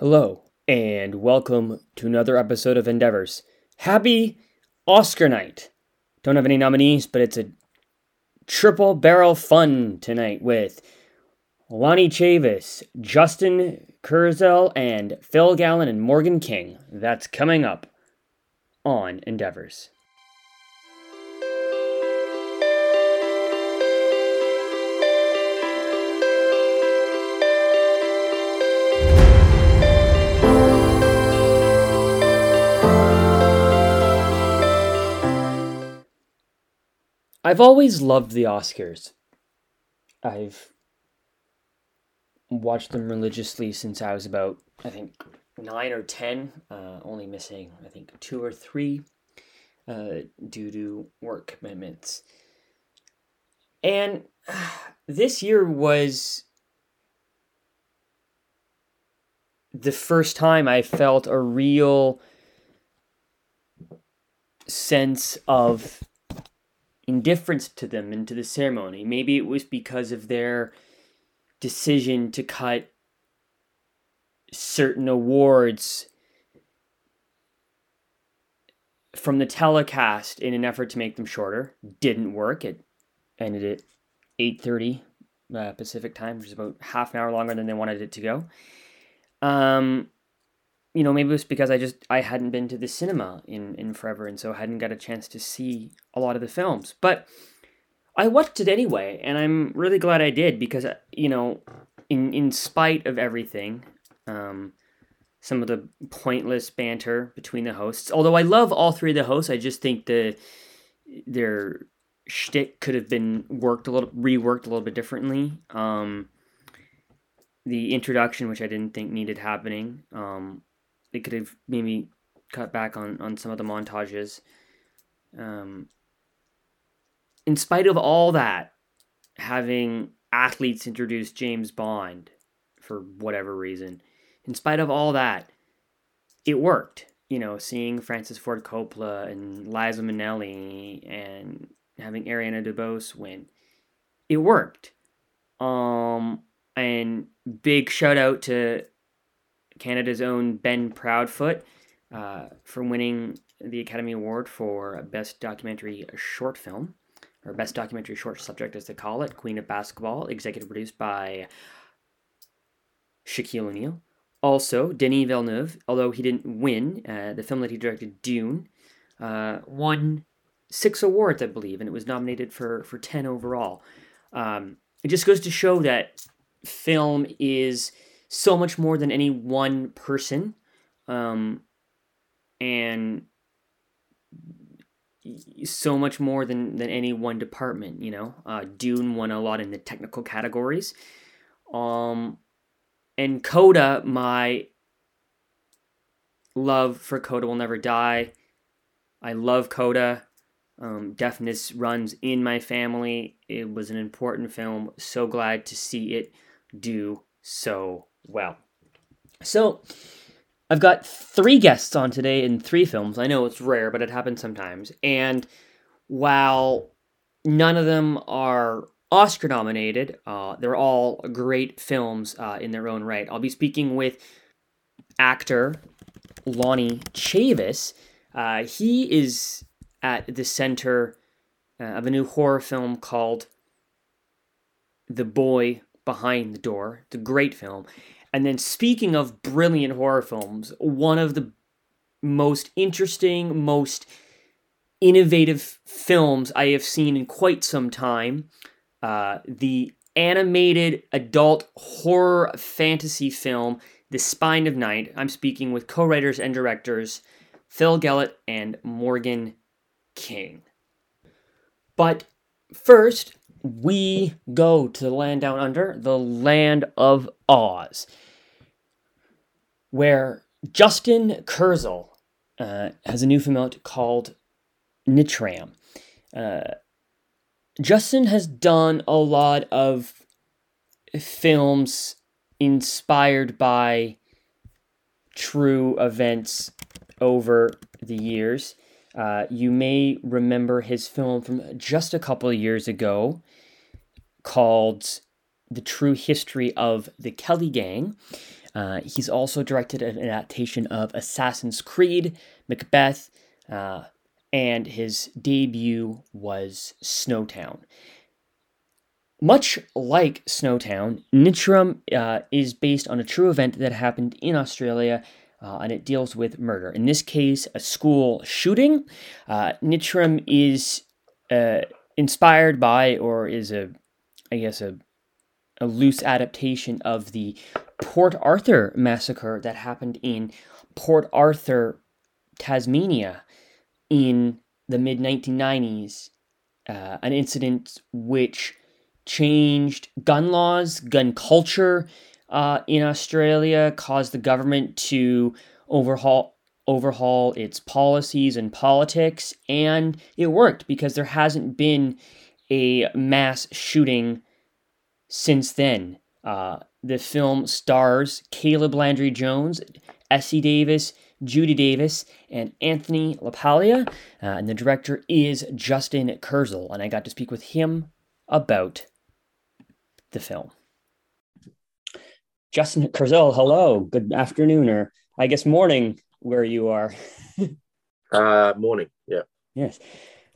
Hello, and welcome to another episode of Endeavors. Happy Oscar night! Don't have any nominees, but it's a triple barrel fun tonight with Lonnie Chavis, Justin Kurzel, and Phil Gelatt and Morgan King. That's coming up on Endeavors. I've always loved the Oscars. I've watched them religiously since I was about, I think, nine or ten, uh, only missing, I think, two or three uh, due to work commitments. And uh, this year was the first time I felt a real sense of indifference to them and to the ceremony. Maybe it was because of their decision to cut certain awards from the telecast in an effort to make them shorter. Didn't work. It ended at 8:30 uh, Pacific time, which is about half an hour longer than they wanted it to go. Um, you know, maybe it was because I just I hadn't been to the cinema in in forever, and so I hadn't got a chance to see a lot of the films. But I watched it anyway, and I'm really glad I did because uh, you know, in in spite of everything, um, some of the pointless banter between the hosts. Although I love all three of the hosts, I just think the their shtick could have been worked a little, reworked a little bit differently. Um, the introduction, which I didn't think needed happening, um, they could have maybe cut back on on some of the montages. Um, in spite of all that, having athletes introduce James Bond for whatever reason, in spite of all that, it worked. You know, seeing Francis Ford Coppola and Liza Minnelli and having Ariana DeBose win, it worked. Um, and big shout out to Canada's own Ben Proudfoot uh, for winning the Academy Award for Best Documentary Short Film, or Best Documentary Short Subject, as they call it, Queen of Basketball, executive produced by Shaquille O'Neal. Also, Denis Villeneuve, although he didn't win, uh, the film that he directed, Dune, uh, won six awards, I believe, and it was nominated for, for 10 overall. Um, it just goes to show that film is so much more than any one person. Um, and so much more than, than any one department, you know. Uh, Dune won a lot in the technical categories. Um, and Coda, my love for Coda will never die. I love Coda. Um, deafness runs in my family. It was an important film. So glad to see it do so well. So, I've got three guests on today in three films. I know it's rare, but it happens sometimes. And while none of them are Oscar nominated, uh, they're all great films uh, in their own right. I'll be speaking with actor Lonnie Chavis. Uh, he is at the center uh, of a new horror film called The Boy Behind the Door. It's a great film. And then, speaking of brilliant horror films, one of the most interesting, most innovative films I have seen in quite some time. Uh, the animated adult horror fantasy film, The Spine of Night. I'm speaking with co writers and directors Phil Gelatt and Morgan King. But first, we go to the land down under, the land of Oz, where Justin Kurzel uh, has a new film out called Nitram. Uh, Justin has done a lot of films inspired by true events over the years. Uh, you may remember his film from just a couple of years ago called The True History of the Kelly Gang. Uh, he's also directed an adaptation of Assassin's Creed, Macbeth, uh, and his debut was Snowtown. Much like Snowtown, Nitram uh, is based on a true event that happened in Australia uh, and it deals with murder. In this case, a school shooting. Uh, Nitram is uh, inspired by, or is a, I guess, a, a loose adaptation of the Port Arthur massacre that happened in Port Arthur, Tasmania, in the mid 1990s. Uh, an incident which changed gun laws, gun culture uh, in Australia, caused the government to overhaul overhaul its policies and politics, and it worked because there hasn't been a mass shooting since then. Uh, the film stars Caleb Landry Jones, Essie Davis, Judy Davis, and Anthony LaPaglia, uh, and the director is Justin Kurzel, and I got to speak with him about the film. Justin Kurzel, hello. Good afternoon, or I guess morning where you are. uh, morning, yeah. Yes.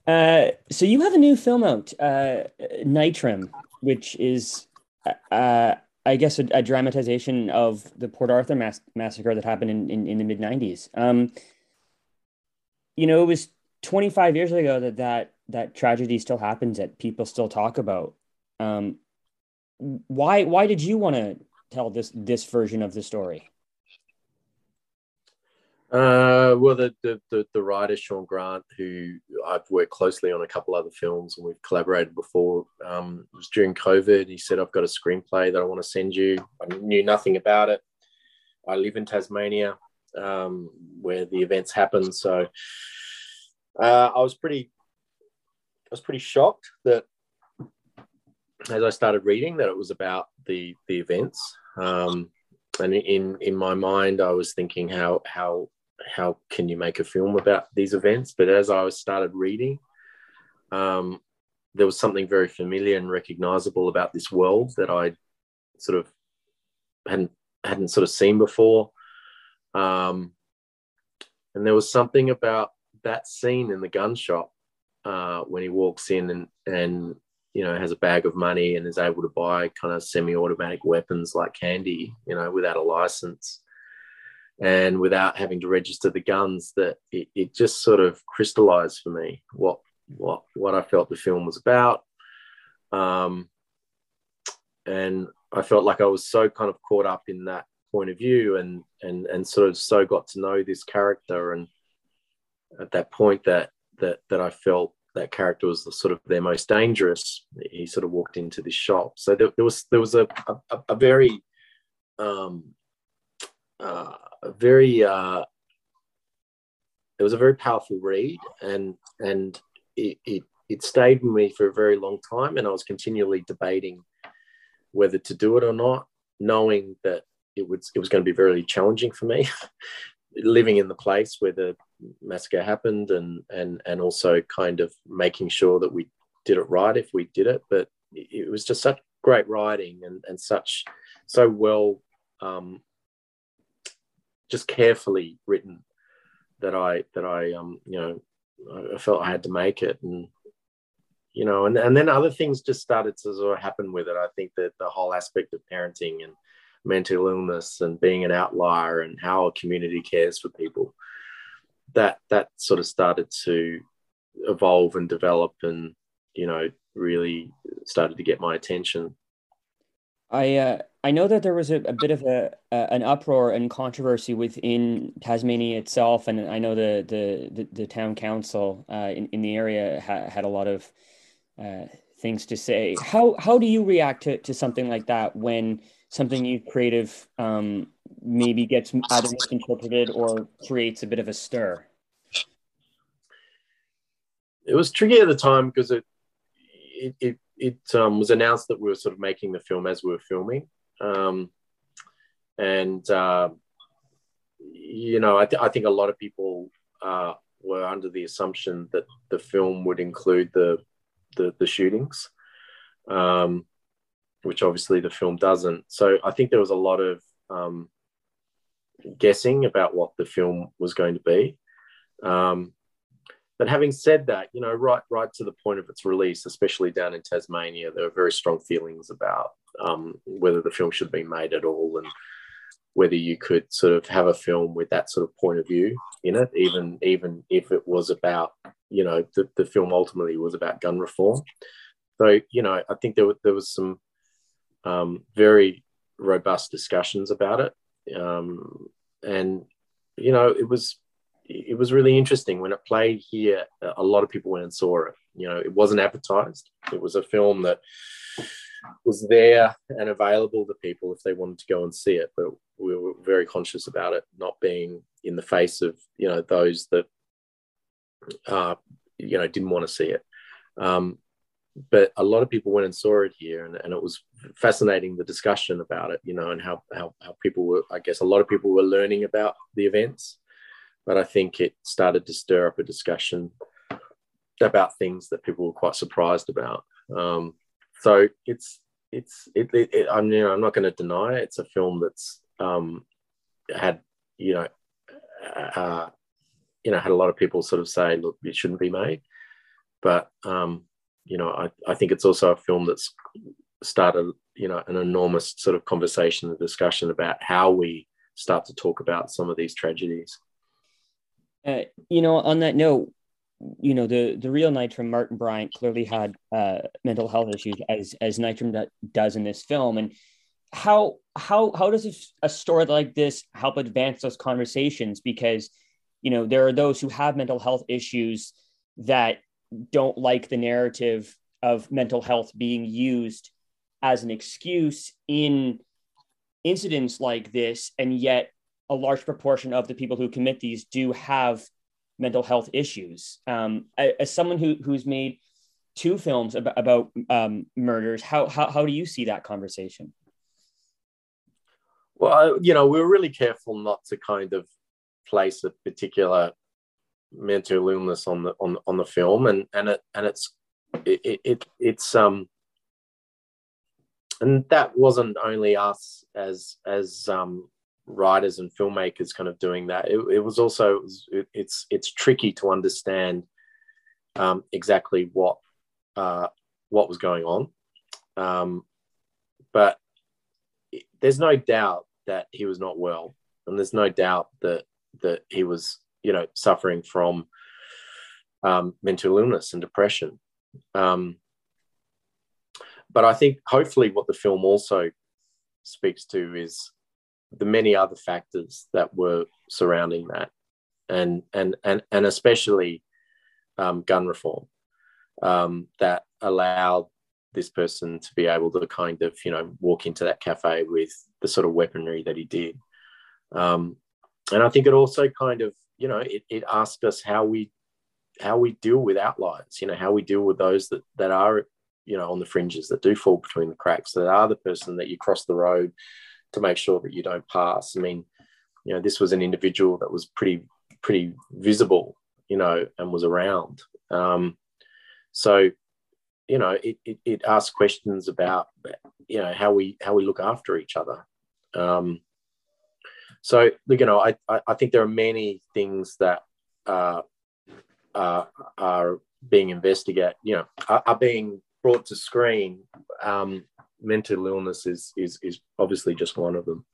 Uh, so you have a new film out, uh, Nitram, which is, uh, I guess, a, a, dramatization of the Port Arthur mass- massacre that happened in, in, in the mid 90s. Um, you know, it was 25 years ago that that, that tragedy still happens that people still talk about. Um, why why did you want to tell this this version of the story? Uh, well, the, the, the the writer Sean Grant, who I've worked closely on a couple other films and we've collaborated before, um, was during COVID. He said, "I've got a screenplay that I want to send you." I knew nothing about it. I live in Tasmania, um, where the events happen, so uh, I was pretty, I was pretty shocked that as I started reading that it was about the the events. Um, and in in my mind, I was thinking how how how can you make a film about these events? But as I started reading, um, there was something very familiar and recognizable about this world that I sort of hadn't hadn't sort of seen before. Um, and there was something about that scene in the gun shop uh, when he walks in and and you know, has a bag of money and is able to buy kind of semi-automatic weapons like candy, you know, without a license and without having to register the guns, that it, it just sort of crystallized for me what what what I felt the film was about. Um, and I felt like I was so kind of caught up in that point of view and and and sort of so got to know this character and at that point that that that I felt that character was the, sort of their most dangerous. He sort of walked into this shop. So there, there was there was a a, a very um, uh, very uh, it was a very powerful read, and and it, it it stayed with me for a very long time, and I was continually debating whether to do it or not, knowing that it was it was going to be very challenging for me living in the place where the massacre happened and and and also kind of making sure that we did it right if we did it. But it was just such great writing and and such so well um, just carefully written that I that I um you know I felt I had to make it. And you know and, and then other things just started to sort of happen with it. I think that the whole aspect of parenting and mental illness and being an outlier and how a community cares for people that that sort of started to evolve and develop and you know really started to get my attention i uh, i know that there was a, a bit of a, an uproar and controversy within tasmania itself and i know the the the, the town council uh, in, in the area ha- had a lot of uh, things to say how how do you react to, to something like that when something you creative um, maybe gets either misinterpreted or creates a bit of a stir? It was tricky at the time because it it it, it um, was announced that we were sort of making the film as we were filming, um, and uh, you know I, th- I think a lot of people uh, were under the assumption that the film would include the the, the shootings. Um, which obviously the film doesn't. So I think there was a lot of um, guessing about what the film was going to be. Um, but having said that, you know, right right to the point of its release, especially down in Tasmania, there were very strong feelings about um, whether the film should be made at all and whether you could sort of have a film with that sort of point of view in it, even even if it was about, you know, the, the film ultimately was about gun reform. So, you know, I think there, there was some um, very robust discussions about it. Um, and, you know, it was it was really interesting when it played here. A lot of people went and saw it. You know, it wasn't advertised. It was a film that was there and available to people if they wanted to go and see it. But we were very conscious about it not being in the face of you know those that uh, you know didn't want to see it. Um, but a lot of people went and saw it here, and, and it was fascinating the discussion about it. You know, and how, how how people were. I guess a lot of people were learning about the events, but I think it started to stir up a discussion about things that people were quite surprised about. Um, so it's it's it, it, it, I'm you know I'm not going to deny it. it's a film that's um, had you know uh, you know had a lot of people sort of say look it shouldn't be made, but um, you know I, I think it's also a film that's started you know an enormous sort of conversation and discussion about how we start to talk about some of these tragedies. Uh, you know, on that note, you know the the real Nitram Martin Bryant clearly had uh, mental health issues as as Nitram does in this film, and how how how does a story like this help advance those conversations? Because you know there are those who have mental health issues that don't like the narrative of mental health being used as an excuse in incidents like this, and yet a large proportion of the people who commit these do have mental health issues. Um, as someone who who's made two films about, about um, murders, how, how how do you see that conversation? Well, you know, we are really careful not to kind of place a particular mental illness on the on on the film, and and it and it's it, it it's um and that wasn't only us as as um writers and filmmakers kind of doing that. It, it was also it, it's it's tricky to understand um, exactly what uh, what was going on, um, but there's no doubt that he was not well, and there's no doubt that that he was you know suffering from um, mental illness and depression. Um, but I think hopefully what the film also speaks to is the many other factors that were surrounding that, and and and and especially um, gun reform um, that allowed this person to be able to kind of you know walk into that cafe with the sort of weaponry that he did, um, and I think it also kind of you know it, it asked us how we how we deal with outliers, you know how we deal with those that that are you know on the fringes that do fall between the cracks that are the person that you cross the road to make sure that you don't pass. I mean, you know, this was an individual that was pretty pretty visible, you know, and was around. Um, so, you know, it, it, it asks questions about you know how we how we look after each other. Um, so, you know, I, I think there are many things that uh, uh, are being investigated, you know, are, are being brought to screen um, mental illness is is is obviously just one of them.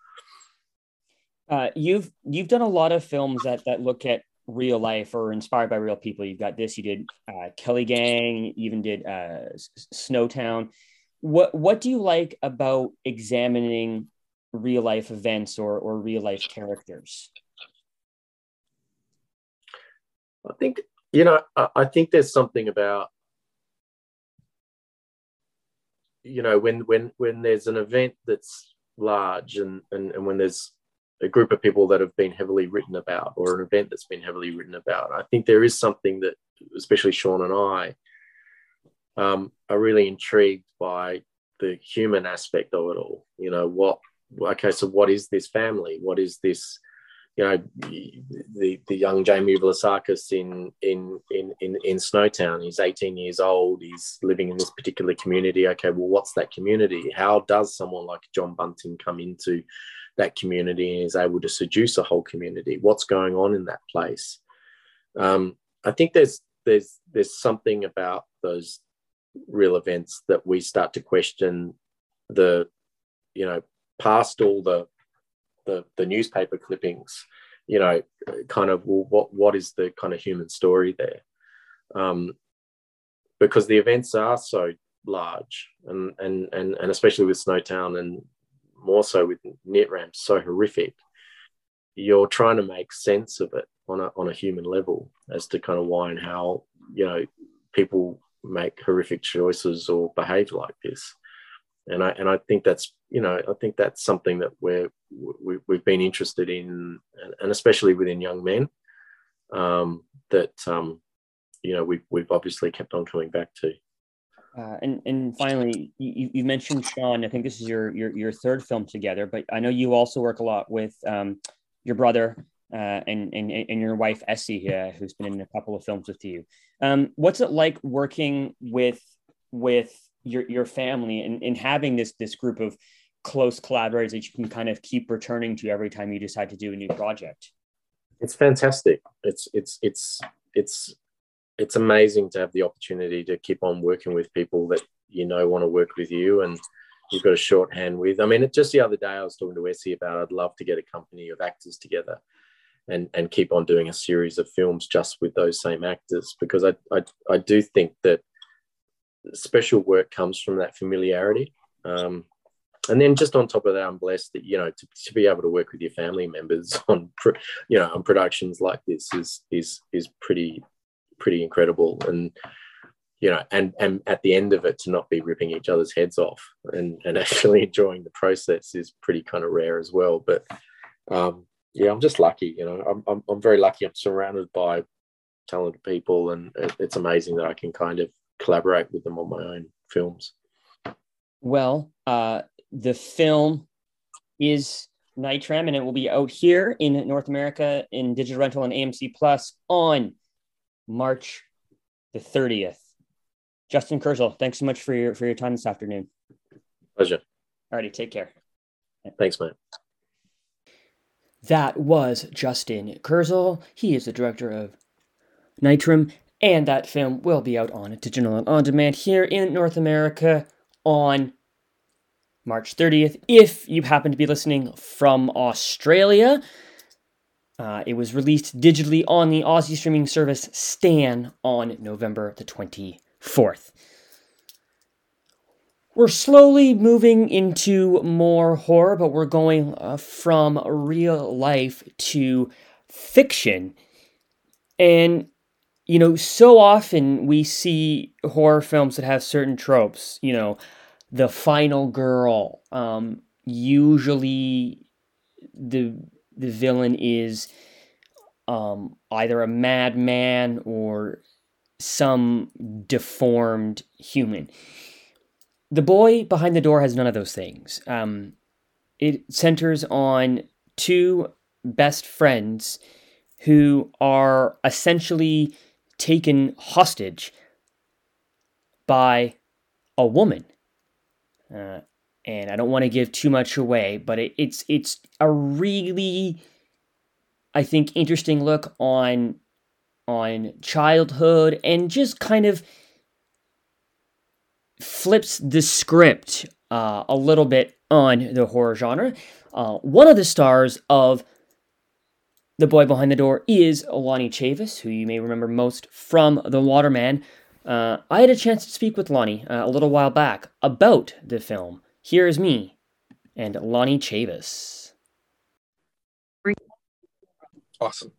Uh, you've you've done a lot of films that that look at real life or inspired by real people. You've got this. You did uh, Kelly Gang. You even did uh, Snowtown. What what do you like about examining real life events or or real life characters? I think you know. I, I think there's something about you know when when when there's an event that's large and, and and when there's a group of people that have been heavily written about or an event that's been heavily written about i think there is something that especially sean and i um, are really intrigued by the human aspect of it all. You know what okay so what is this family? What is this you know the the young Jamie Vlasakis in in in in in Snowtown. He's 18 years old. He's living in this particular community. Okay, well, what's that community? How does someone like John Bunting come into that community and is able to seduce a whole community. What's going on in that place? Um, I think there's there's there's something about those real events that we start to question the you know past all the the, the newspaper clippings you know kind of well, what what is the kind of human story there? Um, because the events are so large and and and, and especially with snowtown and more so with Nitram so horrific you're trying to make sense of it on a, on a human level as to kind of why and how you know people make horrific choices or behave like this and I and I think that's you know I think that's something that we're we, we've been interested in and especially within young men um, that um, you know we've we've obviously kept on coming back to. Uh, and and finally, you, you mentioned Sean. I think this is your, your your third film together, but I know you also work a lot with um, your brother uh, and, and and your wife Essie, uh, who's been in a couple of films with you. Um, what's it like working with with your your family and, and having this this group of close collaborators that you can kind of keep returning to every time you decide to do a new project? It's fantastic. It's it's it's it's it's amazing to have the opportunity to keep on working with people that you know want to work with you and you've got a shorthand with. I mean, just the other day I was talking to Essie about I'd love to get a company of actors together and and keep on doing a series of films just with those same actors because I I, I do think that special work comes from that familiarity. Um, and then just on top of that, I'm blessed that you know to, to be able to work with your family members on you know on productions like this is is is pretty pretty incredible. And you know and and at the end of it to not be ripping each other's heads off and and actually enjoying the process is pretty kind of rare as well. But um yeah i'm just lucky you know i'm i'm, I'm very lucky. I'm surrounded by talented people and it's amazing that i can kind of collaborate with them on my own films? Well, uh, the film is Nitram, and it will be out here in North America in digital rental and AMC Plus on March the 30th. Justin Kurzel, thanks so much for your for your time this afternoon. Pleasure. Alrighty, take care. Thanks, man. That was Justin Kurzel. He is the director of Nitram and that film will be out on digital and on demand here in North America on March 30th. If you happen to be listening from Australia, uh, it was released digitally on the Aussie streaming service Stan on November the 24th. We're slowly moving into more horror, but we're going uh, from real life to fiction. And you know, so often we see horror films that have certain tropes, you know, the final girl, um, usually the the villain is um, either a madman or some deformed human. The boy behind the door has none of those things. Um, it centers on two best friends who are essentially taken hostage by a woman. Uh, and I don't want to give too much away, but it, it's it's a really, I think, interesting look on on childhood and just kind of flips the script uh, a little bit on the horror genre. Uh, one of the stars of the boy behind the door is Lonnie Chavis, who you may remember most from The Water Man. Uh, I had a chance to speak with Lonnie uh, a little while back about the film. Here is me and Lonnie Chavis. Awesome.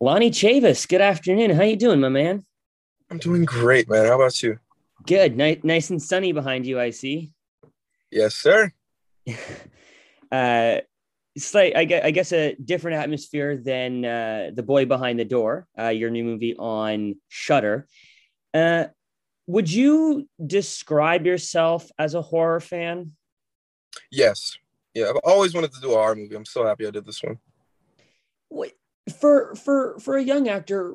Lonnie Chavis, good afternoon. How you doing, my man? I'm doing great, man. How about you? Good. Nice, nice and sunny behind you, I see. Yes, sir. uh, slight, I guess, I guess a different atmosphere than uh, the boy behind the door, uh, your new movie on Shudder. Uh, would you describe yourself as a horror fan? Yes. Yeah, I've always wanted to do a horror movie. I'm so happy I did this one. What, for for for a young actor,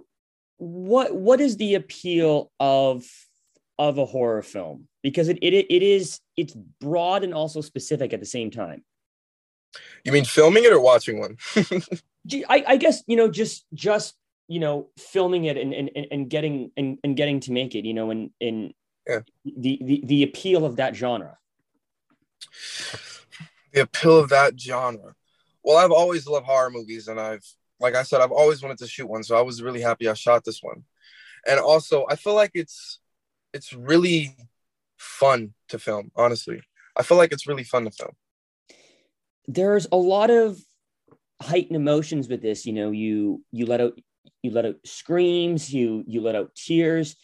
what what is the appeal of of a horror film? Because it it, it is it's broad and also specific at the same time. You mean filming it or watching one? I, I guess you know just just you know filming it and and, and getting and, and getting to make it you know and in Yeah. the, the the appeal of that genre. the appeal of that genre. Well, I've always loved horror movies, and I've, like I said, I've always wanted to shoot one. So I was really happy I shot this one. And also, I feel like it's, it's really fun to film. Honestly, I feel like it's really fun to film. There's a lot of heightened emotions with this you know you you let out you let out screams you you let out tears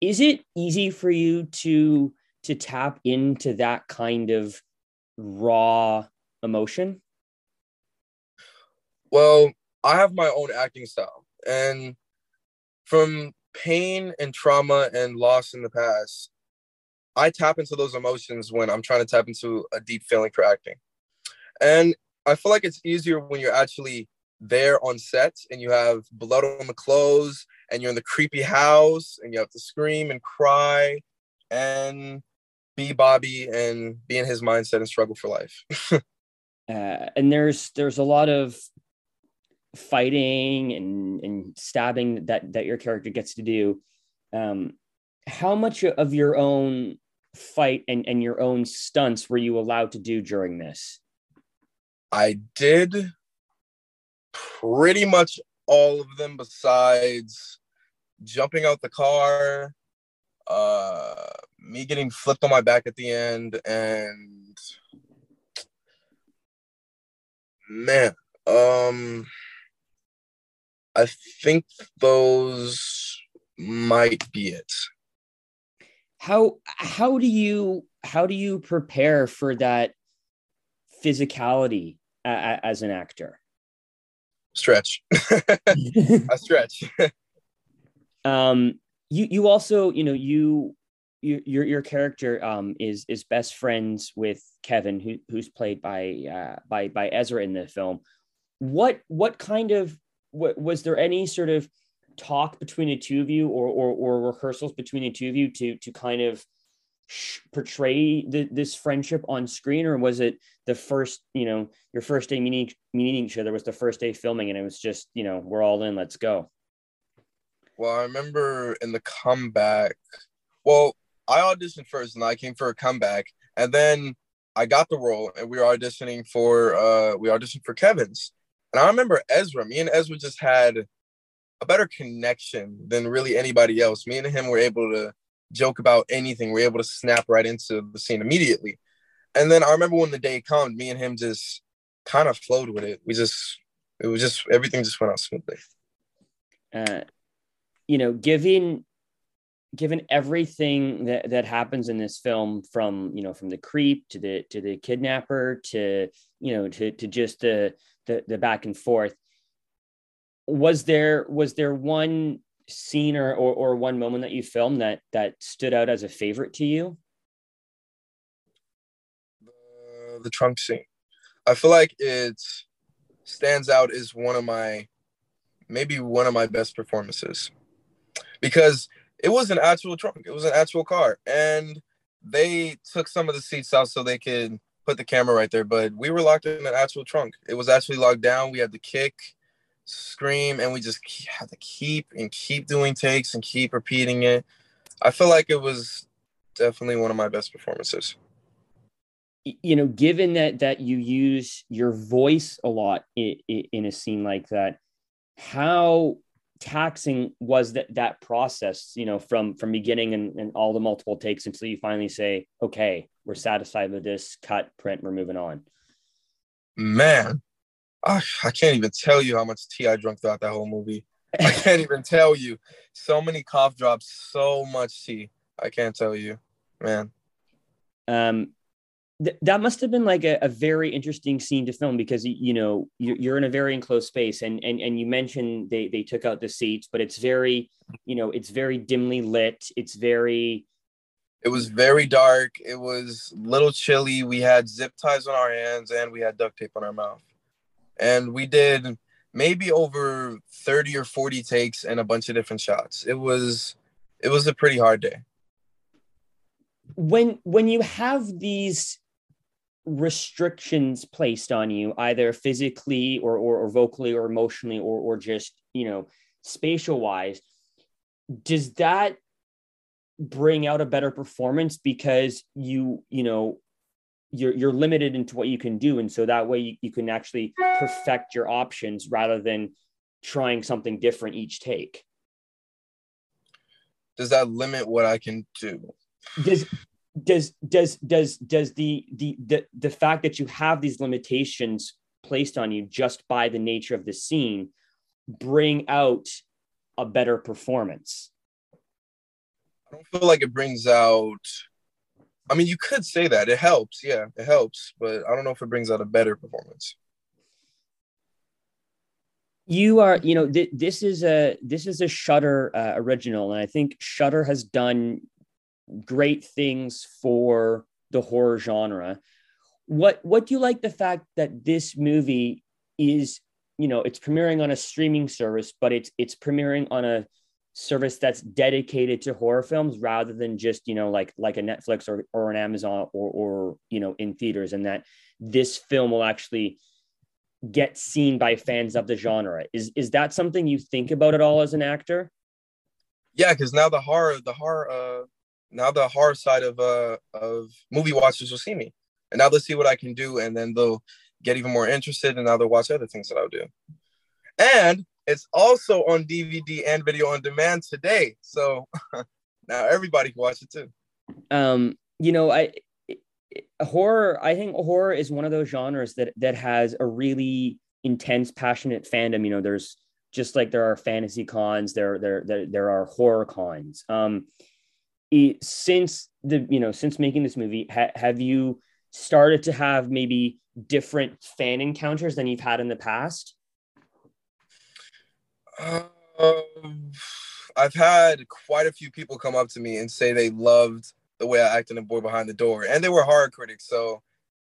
is it easy for you to to tap into that kind of raw emotion Well, I have my own acting style, and from pain and trauma and loss in the past, I tap into those emotions when I'm trying to tap into a deep feeling for acting. And I feel like it's easier when you're actually there on set and you have blood on the clothes and you're in the creepy house and you have to scream and cry and be Bobby and be in his mindset and struggle for life. uh, and there's there's a lot of fighting and and stabbing that that your character gets to do um how much of your own fight and and your own stunts were you allowed to do during this I did pretty much all of them besides jumping out the car, uh me getting flipped on my back at the end and man, um I think those might be it. how how do you how do you prepare for that physicality as an actor Stretch. a stretch. um you you also you know you you- your your character um is is best friends with Kevin who who's played by uh by by Ezra in the film what what kind of what was there any sort of talk between the two of you or or, or rehearsals between the two of you to to kind of portray this friendship on screen or was it the first you know your first day meeting meeting each other was the first day filming and it was just you know we're all in let's go Well, I remember in the comeback. Well, I auditioned first, and I came for a comeback, and then I got the role, and we were auditioning for uh we auditioned for Kevin's, and I remember Ezra. Me and Ezra just had a better connection than really anybody else. Me and him were able to joke about anything. We're able to snap right into the scene immediately, and then I remember when the day came, me and him just kind of flowed with it. We just it was just everything just went out smoothly. uh, you know, given given everything that that happens in this film, from you know, from the creep to the to the kidnapper to you know to to just the the, the back and forth, was there was there one scene or, or or one moment that you filmed that that stood out as a favorite to you? the, the trunk scene. I feel like it stands out as one of my maybe one of my best performances because it was an actual trunk. It was an actual car, and they took some of the seats out so they could put the camera right there. But we were locked in an actual trunk. It was actually locked down. We had to kick, scream, and we just had to keep and keep doing takes and keep repeating it. I feel like it was definitely one of my best performances. you know given that that you use your voice a lot in, in a scene like that how taxing was that that process you know from from beginning and, and all the multiple takes until you finally say okay we're satisfied with this cut print we're moving on man, I, I can't even tell you how much tea I drank throughout that whole movie. I can't even tell you. So many cough drops, so much tea. I can't tell you, man. um th- that must have been like a, a very interesting scene to film because you know you're, you're in a very enclosed space and and and you mentioned they they took out the seats but it's very you know it's very dimly lit it's very It was very dark. It was a little chilly. We had zip ties on our hands and we had duct tape on our mouth. And we did maybe over 30 or 40 takes and a bunch of different shots. It was it was a pretty hard day. when when you have these restrictions placed on you either physically or or, or vocally or emotionally or or just you know spatial wise does that bring out a better performance because you you know you're you're limited into what you can do. And so that way you, you can actually perfect your options rather than trying something different each take. Does that limit what i can do? Does does does does does the the the, the fact that you have these limitations placed on you just by the nature of the scene bring out a better performance? I don't feel like it brings out i mean you could say that. It helps. Yeah it helps but i don't know if it brings out a better performance. You are you know th- this is a this is a Shudder uh, original and i think Shudder has done great things for the horror genre. What what do you like the fact that this movie is, you know, it's premiering on a streaming service, but it's it's premiering on a service that's dedicated to horror films rather than just, you know, like like a Netflix or, or an Amazon or or you know in theaters, and that this film will actually get seen by fans of the genre. Is is that something you think about at all as an actor? Yeah, because now the horror, the horror uh now the horror side of uh of movie watchers will see me, and now they'll see what I can do, and then they'll get even more interested, and now they'll watch other things that I'll do. And it's also on DVD and video on demand today, so now everybody can watch it too. Um, you know, I horror. I think horror is one of those genres that that has a really intense, passionate fandom. You know, there's just like there are fantasy cons, there there there, there are horror cons. Um, it, since the you know since making this movie ha- have you started to have maybe different fan encounters than you've had in the past um, i've had quite a few people come up to me and say they loved the way i acted in boy behind the door and they were horror critics so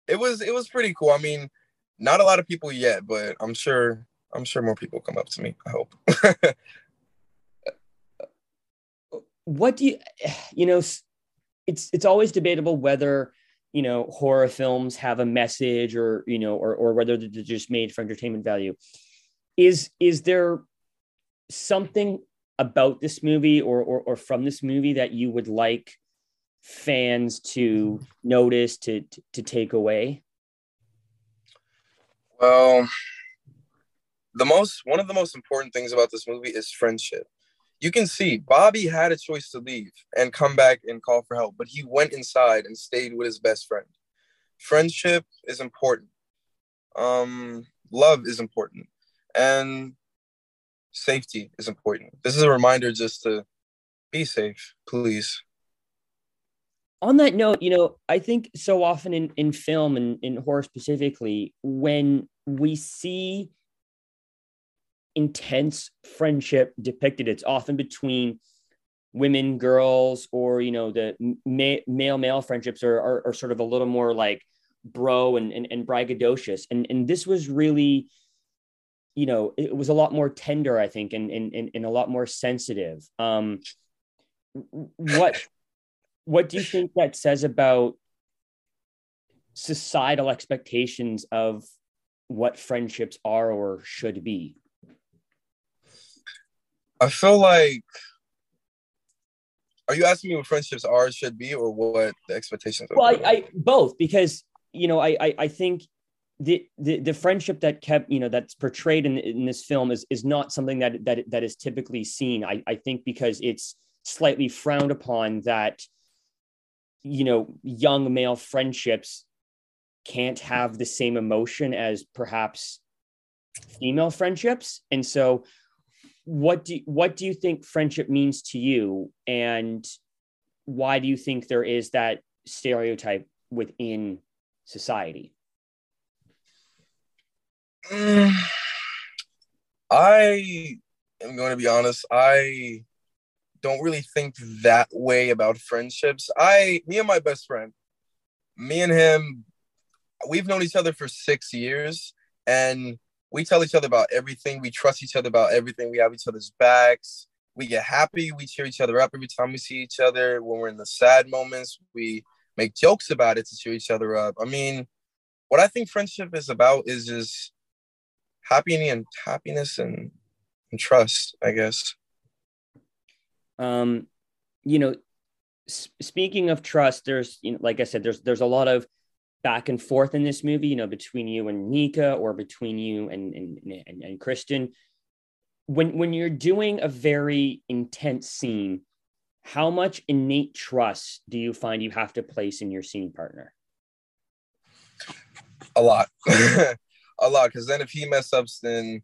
it was it was pretty cool. I mean not a lot of people yet but i'm sure i'm sure more people come up to me i hope. What do you you know it's it's always debatable whether you know horror films have a message or you know or or whether they're just made for entertainment value. Is is there something about this movie or or, or from this movie that you would like fans to notice to to, to take away well the most one of the most important things about this movie is friendship you can see Bobby had a choice to leave and come back and call for help, but he went inside and stayed with his best friend. Friendship is important. Um, love is important, and safety is important. This is a reminder just to be safe, please. On that note, you know, I think so often in, in film and in horror specifically, when we see intense friendship depicted. It's often between women, girls, or you know the ma- male male friendships are, are, are sort of a little more like bro and, and and braggadocious. And and this was really, you know, it was a lot more tender, I think, and and and, a lot more sensitive. Um, what what do you think that says about societal expectations of what friendships are or should be? I feel like are you asking me what friendships are should be or what the expectations are? Well, I, I, both because you know I, I I, think the, the the friendship that kept you know that's portrayed in, in this film is is not something that that that is typically seen. I, I think because it's slightly frowned upon that you know young male friendships can't have the same emotion as perhaps female friendships. And so what do what do you think friendship means to you? And why do you think there is that stereotype within society i am going to be honest i don't really think that way about friendships i me and my best friend me and him we've known each other for six years and we tell each other about everything. We trust each other about everything. We have each other's backs. we get happy, we cheer each other up every time we see each other. When we're in the sad moments, we make jokes about it to cheer each other up. I mean, what I think friendship is about is just happiness and happiness and, and trust, I guess. Um, you know, speaking of trust, there's you know, like I said, there's there's a lot of back and forth in this movie, you know, between you and Nika or between you and and, and, and Kristen when when you're doing a very intense scene how much innate trust do you find you have to place in your scene partner? A lot a lot because then if he mess up then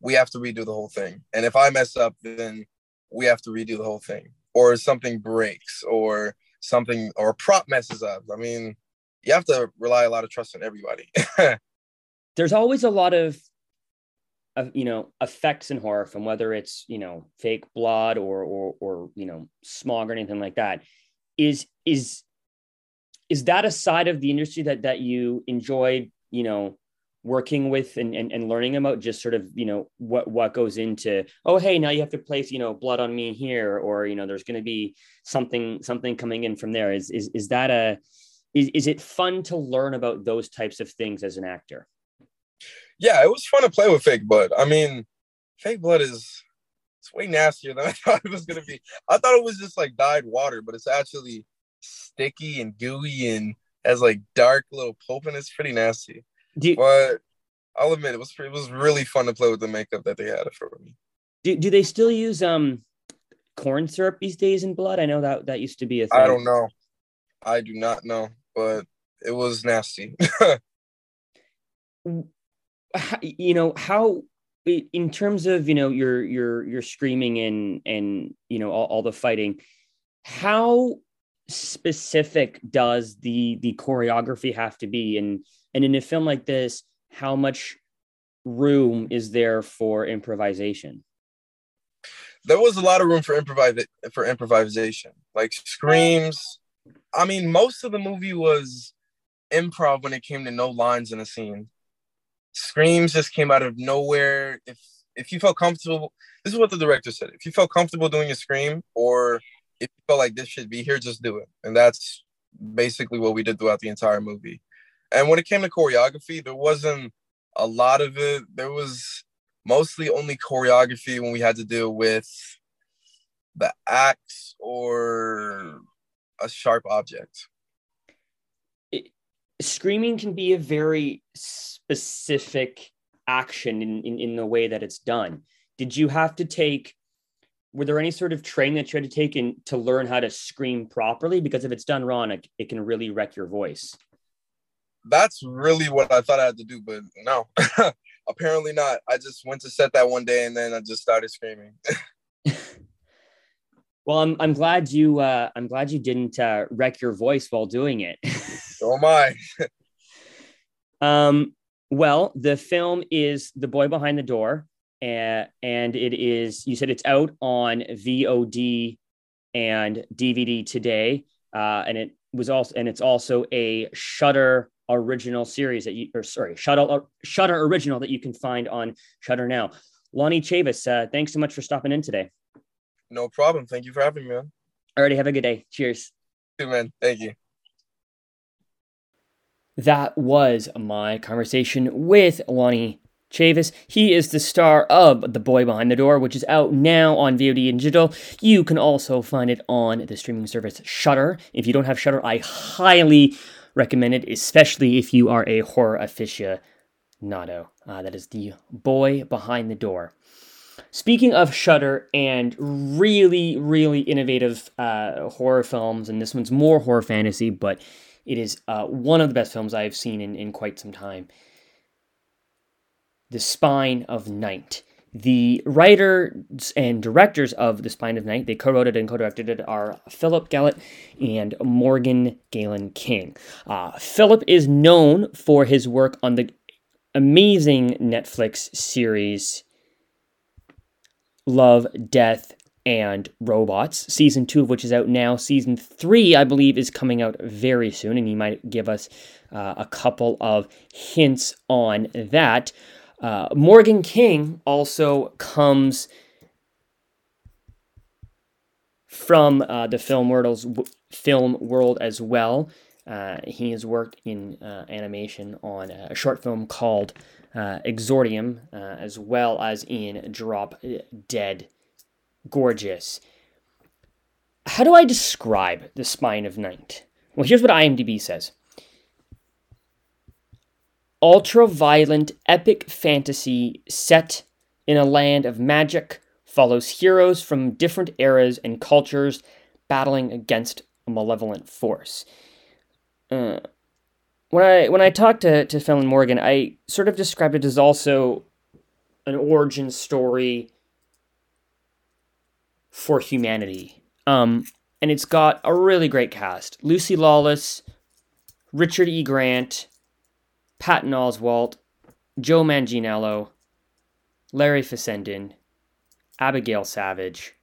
we have to redo the whole thing. And if i mess up then we have to redo the whole thing. Or something breaks or something or prop messes up. I mean you have to rely a lot of trust on everybody. There's always a lot of you know effects in horror film whether it's you know fake blood or or or you know smog or anything like that. Is is is that a side of the industry that that you enjoyed you know working with and, and, and learning about just sort of you know what what goes into oh hey now you have to place you know blood on me here or you know there's going to be something something coming in from there is is is that a is, is it fun to learn about those types of things as an actor yeah, it was fun to play with fake blood. I mean, fake blood is it's way nastier than I thought it was gonna be. I thought it was just like dyed water, but it's actually sticky and gooey and has like dark little pulp and it's pretty nasty. You, but I'll admit it was it was really fun to play with the makeup that they had for me. Do, do they still use um corn syrup these days in blood? I know that that used to be a thing. I don't know. I do not know, but it was nasty. you know how in terms of you know your your your screaming and and you know all, all the fighting how specific does the the choreography have to be and and in a film like this how much room is there for improvisation there was a lot of room for for improvisation like screams i mean most of the movie was improv when it came to no lines in a scene Screams just came out of nowhere. If if you felt comfortable, this is what the director said. If you felt comfortable doing a scream, or if you felt like this should be here, just do it. And that's basically what we did throughout the entire movie. And when it came to choreography, there wasn't a lot of it. There was mostly only choreography when we had to deal with the axe or a sharp object. It, screaming can be a very specific action in, in, in the way that it's done. Did you have to take were there any sort of training that you had to take in to learn how to scream properly? Because if it's done wrong, it, it can really wreck your voice. That's really what I thought I had to do, but no, apparently not. I just went to set that one day and then I just started screaming. well, I'm, I'm glad you uh, I'm glad you didn't uh, wreck your voice while doing it. so am I. um, well, the film is The Boy Behind the Door, and and it is, you said it's out on VOD and DVD today. Uh, and it was also, and it's also a Shudder original series that you, or sorry, Shutter, Shudder original that you can find on Shudder now. Lonnie Chavis, uh, thanks so much for stopping in today. No problem. Thank you for having me, man. Alrighty, have a good day. Cheers. Good man. Thank you that was my conversation with Lonnie Chavis. He is the star of The Boy Behind the Door, which is out now on VOD and digital. You can also find it on the streaming service Shudder. If you don't have Shudder, I highly recommend it, especially if you are a horror aficionado. Uh, that is The Boy Behind the Door. Speaking of Shudder and really, really innovative uh, horror films, and this one's more horror fantasy, but it is uh, one of the best films I've seen in, in quite some time. The Spine of Night. The writers and directors of The Spine of Night, they co wrote it and co directed it, are Philip Gelatt and Morgan Galen King. Uh, Philip is known for his work on the amazing Netflix series Love, Death, and Robots, season two of which is out now. Season three, I believe, is coming out very soon, and he might give us uh, a couple of hints on that. Uh, Morgan King also comes from uh, the film world, film world as well. Uh, he has worked in uh, animation on a short film called uh, Exordium, uh, as well as in Drop Dead Gorgeous. How do I describe The Spine of Night? Well, here's what IMDb says ultra violent epic fantasy set in a land of magic follows heroes from different eras and cultures battling against a malevolent force. Uh, when I when I talked to to Phil and Morgan, I sort of described it as also an origin story for humanity. Um, and it's got a really great cast: Lucy Lawless, Richard E. Grant, Patton Oswalt, Joe Manganiello, Larry Fessenden, Abigail Savage,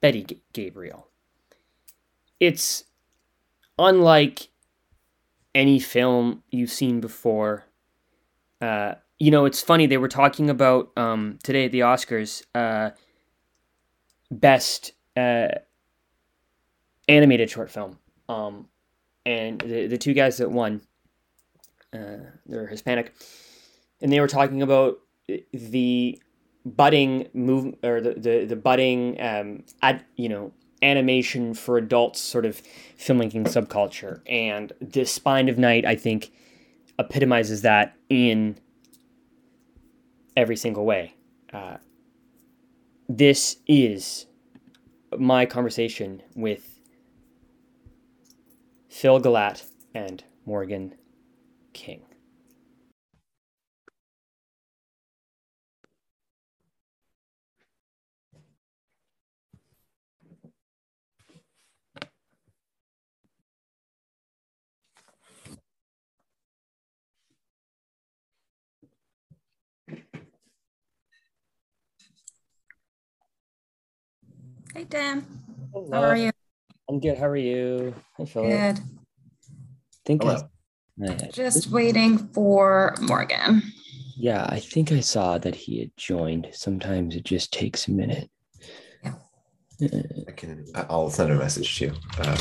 Betty G- Gabriel. It's unlike any film you've seen before. Uh, you know, it's funny, they were talking about um, today at the Oscars uh, best uh, animated short film. Um, and the, the two guys that won, uh, they're Hispanic, and they were talking about the budding move or the the, the budding um, ad, you know animation for adults sort of filmmaking subculture. And this spine of night i think epitomizes that in every single way. Uh, this is my conversation with phil Gelatt and morgan king Hey, Dan. Hello. How are you? i'm good how are you hi phil Good. think I, Hello. I- Just waiting for Morgan. Yeah, I think I saw that he had joined. Sometimes it just takes a minute. Yeah. I can. I'll send a message to you. Uh,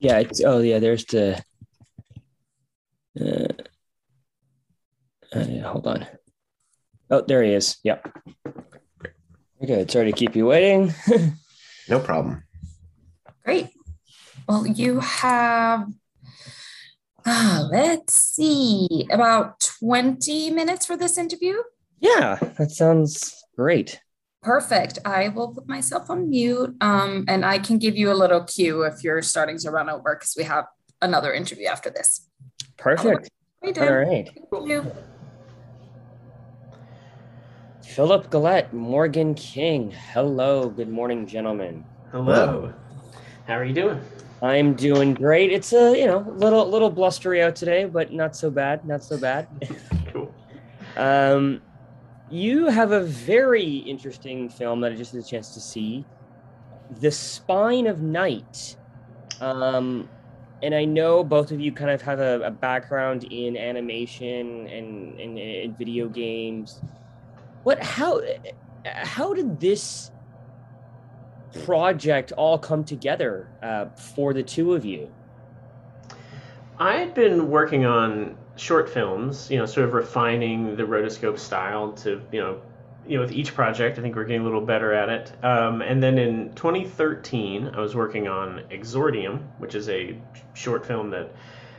yeah, it's oh yeah, there's the uh, uh, hold on. Oh, there he is. Yep. Okay, sorry to keep you waiting. no problem. Great. Well, you have, ah, let's see, about 20 minutes for this interview. yeah, that sounds great. Perfect. I will put myself on mute um, and I can give you a little cue if you're starting to run over because we have another interview after this. Perfect. Hey, All Thank you. Philip Gelatt, Morgan King. Hello. Good morning, gentlemen. Hello. How are you doing? I'm doing great. It's a you know little little blustery out today, but not so bad. Not so bad. Cool. um, you have a very interesting film that I just had a chance to see, "The Spine of Night." Um, and I know both of you kind of have a, a background in animation and, and, and video games. What? How? How did this project all come together uh, for the two of you? I had been working on short films, you know, sort of refining the rotoscope style to, you know, you know, with each project, I think we're getting a little better at it. Um, and then in 2013, I was working on Exordium, which is a short film that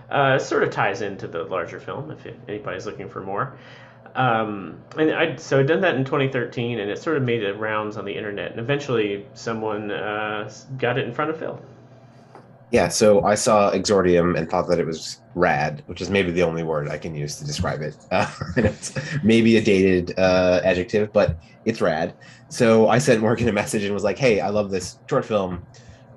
uh, sort of ties into the larger film, if anybody's looking for more. Um, and I so I'd done that in 2013, and it sort of made it rounds on the internet, and eventually someone uh, got it in front of Phil. Yeah. So I saw Exordium and thought that it was rad, which is maybe the only word I can use to describe it. Uh, maybe a dated uh, adjective, but it's rad. So I sent Morgan a message and was like, "Hey, I love this short film.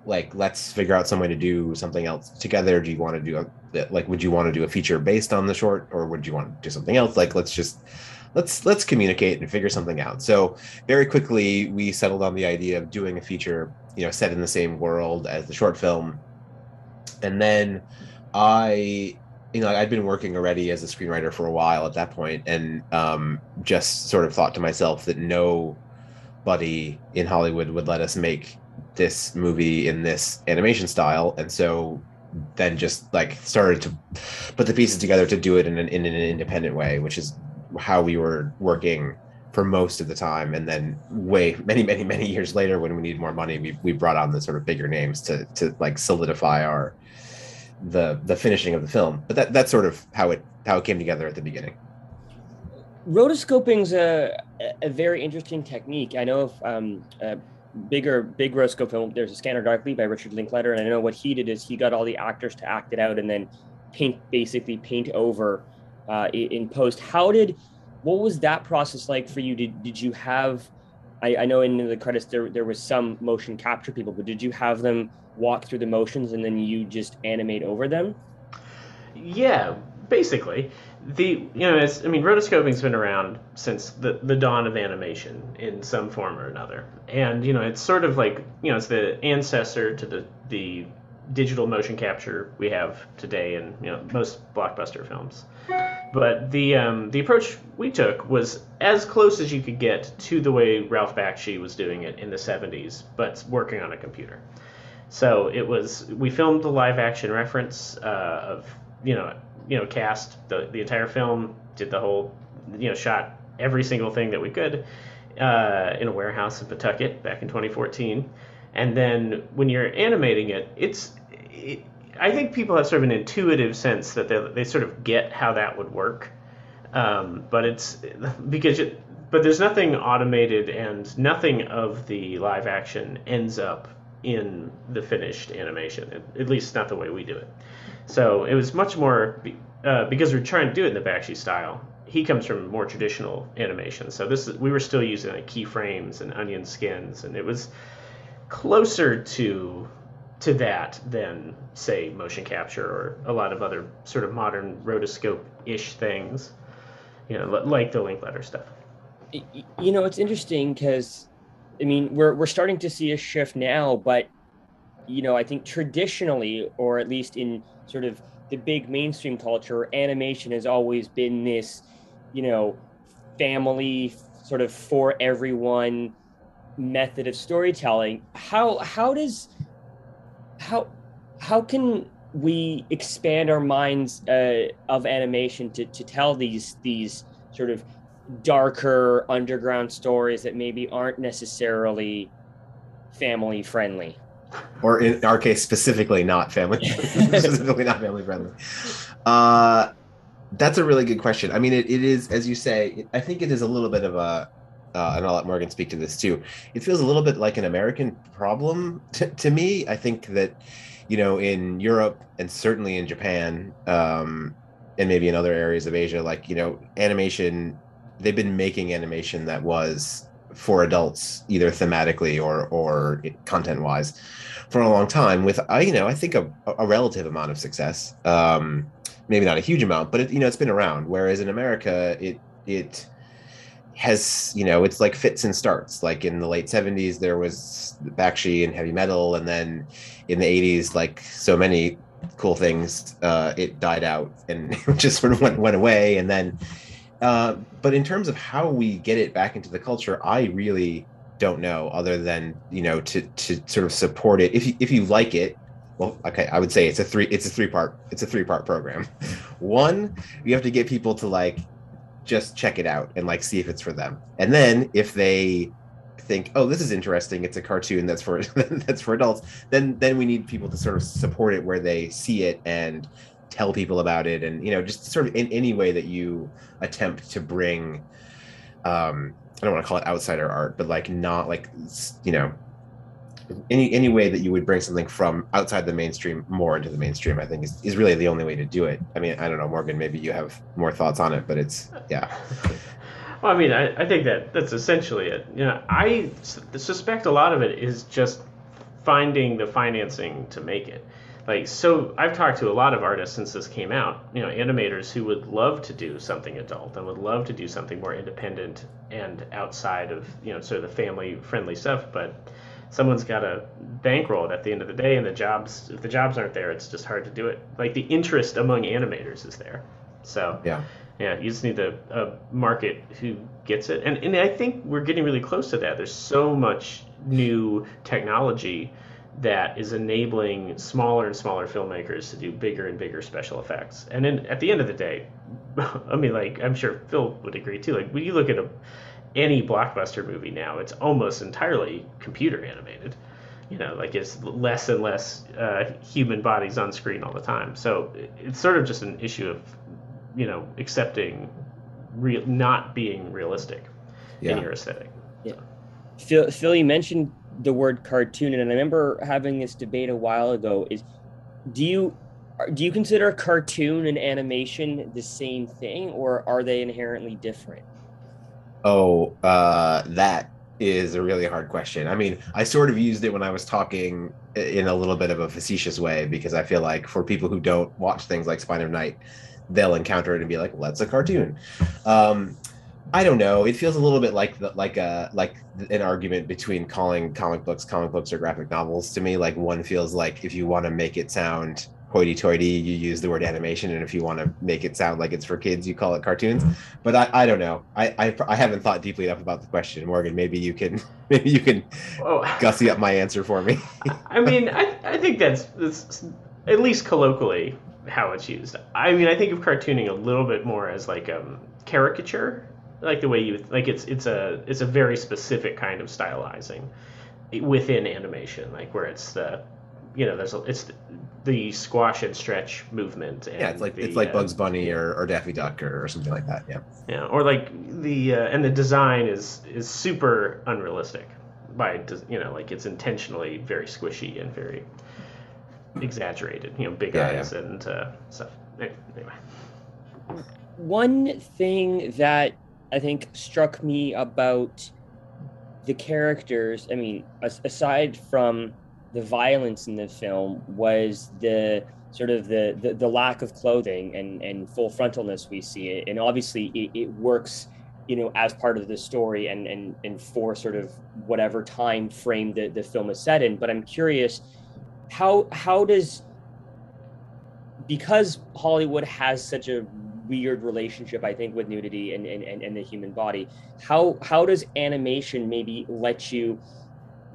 Like, let's figure out some way to do something else together. Do you want to do a like? Would you want to do a feature based on the short, or would you want to do something else? Like, let's just." Let's let's communicate and figure something out. So very quickly we settled on the idea of doing a feature, you know, set in the same world as the short film, and then I, you know, I'd been working already as a screenwriter for a while at that point, and um, just sort of thought to myself that nobody in Hollywood would let us make this movie in this animation style, and so then just like started to put the pieces together to do it in an in an independent way, which is how we were working for most of the time. And then way many many many years later, when we needed more money, we we brought on the sort of bigger names to to like solidify our the the finishing of the film. But that that's sort of how it how it came together at the beginning. Rotoscoping's a, a very interesting technique. I know of um, a bigger, big rotoscope film. There's a Scanner Darkly by Richard Linklater, and I know what he did is he got all the actors to act it out and then paint, basically paint over uh, in post. How did, what was that process like for you? Did did you have? I, I know in the credits there there was some motion capture people, but did you have them walk through the motions and then you just animate over them? Yeah, basically the you know it's, I mean rotoscoping's been around since the the dawn of animation in some form or another, and you know it's sort of like you know it's the ancestor to the the digital motion capture we have today in you know most blockbuster films. But the um, the approach we took was as close as you could get to the way Ralph Bakshi was doing it in the 70s, but working on a computer. So it was we filmed the live action reference uh, of you know you know cast the the entire film, did the whole you know shot every single thing that we could uh, in a warehouse in Pawtucket back in 2014, and then when you're animating it, it's it, I think people have sort of an intuitive sense that they they sort of get how that would work, um, but it's because it, but there's nothing automated and nothing of the live action ends up in the finished animation. At, at least not the way we do it. So it was much more uh, because we're trying to do it in the Bakshi style. He comes from more traditional animation, so this is, we were still using like keyframes and onion skins, and it was closer to to that than say motion capture or a lot of other sort of modern rotoscope ish things, you know, like the Linklater stuff. You know, it's interesting because I mean we're we're starting to see a shift now, but you know, I think traditionally, or at least in sort of the big mainstream culture, animation has always been this, you know, family sort of for everyone method of storytelling. How how does how how can we expand our minds uh, of animation to, to tell these these sort of darker underground stories that maybe aren't necessarily family friendly or in our case specifically not family specifically not family friendly uh, that's a really good question i mean it, it is as you say i think it is a little bit of a uh, and I'll let Morgan speak to this too. It feels a little bit like an American problem to, to me. I think that, you know, in Europe and certainly in Japan, um, and maybe in other areas of Asia, like, you know, animation, they've been making animation that was for adults, either thematically or or content wise, for a long time. With I, you know, I think a, a relative amount of success. Um, maybe not a huge amount, but it, you know, it's been around. Whereas in America, it it has you know it's like fits and starts like in the late 70s there was bakshi and heavy metal and then in the 80s like so many cool things uh it died out and just sort of went, went away and then uh, but in terms of how we get it back into the culture, I really don't know. Other than you know to to sort of support it. If you, if you like it, well, okay, I would say it's a three it's a three part it's a three part program. One, you have to get people to like just check it out and like see if it's for them, and then if they think oh this is interesting it's a cartoon that's for that's for adults then then we need people to sort of support it where they see it and tell people about it and you know just sort of in any way that you attempt to bring um i don't want to call it outsider art but like not like you know any any way that you would bring something from outside the mainstream more into the mainstream i think is, is really the only way to do it. I mean i don't know morgan maybe you have more thoughts on it but it's yeah. Well i mean i, I think that that's essentially it. You know i suspect a lot of it is just finding the financing to make it like so i've talked to a lot of artists since this came out you know animators who would love to do something adult and would love to do something more independent and outside of you know sort of the family friendly stuff but someone's got to bankroll it at the end of the day and the jobs if the jobs aren't there it's just hard to do it like the interest among animators is there so yeah Yeah, you just need a, a market who gets it. And, and I think we're getting really close to that. There's so much new technology that is enabling smaller and smaller filmmakers to do bigger and bigger special effects. And then at the end of the day, I mean, like I'm sure Phil would agree too. Like when you look at a, any blockbuster movie now, it's almost entirely computer animated. You know, like it's less and less uh, human bodies on screen all the time. So it's sort of just an issue of, you know, accepting, real not being realistic Yeah. in your aesthetic. Phil, Phil, you mentioned the word cartoon, and I remember having this debate a while ago. Is do you do you consider cartoon and animation the same thing, or are they inherently different? Oh, uh, that is a really hard question. I mean, I sort of used it when I was talking in a little bit of a facetious way because I feel like for people who don't watch things like Spine of Night, they'll encounter it and be like, "Well, that's a cartoon." Um, I don't know. It feels a little bit like the, like a like an argument between calling comic books comic books or graphic novels to me. Like one feels like if you want to make it sound hoity-toity, you use the word animation, and if you want to make it sound like it's for kids, you call it cartoons. But I, I don't know. I, I I haven't thought deeply enough about the question, Morgan. Maybe you can maybe you can Oh, gussy up my answer for me. I mean, I, I think that's, that's at least colloquially how it's used. I mean, I think of cartooning a little bit more as like um, caricature, like the way you like it's it's a it's a very specific kind of stylizing within animation, like where it's the you know there's a, it's the squash and stretch movement. And yeah, it's like the, it's like uh, Bugs Bunny or, or Daffy Duck or, or something like that. Yeah. yeah, or like the uh, and the design is is super unrealistic by des- you know like it's intentionally very squishy and very exaggerated. You know, big Yeah, eyes and uh, stuff. Anyway, One thing that I think struck me about the characters, I mean, aside from the violence in the film, was the sort of the the, the lack of clothing and and full frontalness we see it, and obviously it, it works, you know, as part of the story and and and for sort of whatever time frame that the film is set in. But I'm curious, how how does because Hollywood has such a weird relationship, I think, with nudity and, and, and, and the human body, how how does animation maybe let you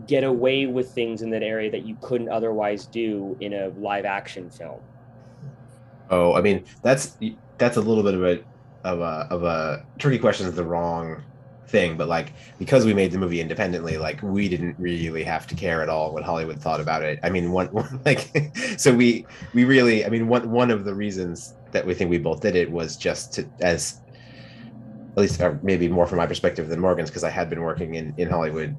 get away with things in that area that you couldn't otherwise do in a live action film? Oh, I mean that's that's a little bit of a of a of a tricky question is the wrong thing, but like because we made the movie independently, like we didn't really have to care at all what Hollywood thought about it. I mean, one, one like so we we really I mean one one of the reasons that we think we both did it was just to as at least maybe more from my perspective than Morgan's because I had been working in in Hollywood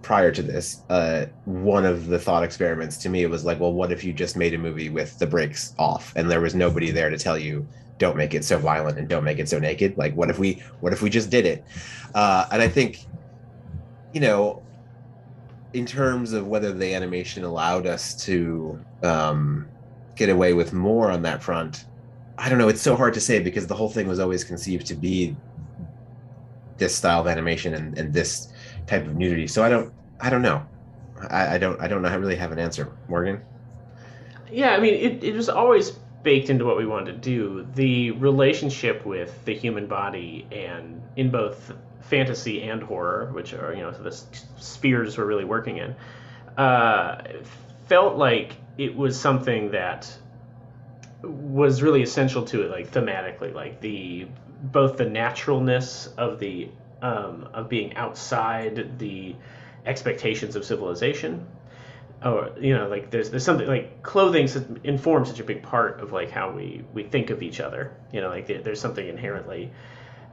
prior to this uh one of the thought experiments to me was like well what if you just made a movie with the brakes off and there was nobody there to tell you don't make it so violent and don't make it so naked. Like what if we what if we just did it? Uh and i think you know in terms of whether the animation allowed us to um get away with more on that front i don't know it's so hard to say because the whole thing was always conceived to be this style of animation and, and this type of nudity. So I don't I don't know. I, I don't I don't know. I really have an answer, Morgan. Yeah, I mean, it, it was always baked into what we wanted to do. The relationship with the human body and in both fantasy and horror, which are, you know, the spheres we're really working in, uh, felt like it was something that was really essential to it, like thematically, like the both the naturalness of the um, of being outside the expectations of civilization or you know like there's there's something like clothing informs such a big part of like how we we think of each other you know like there- there's something inherently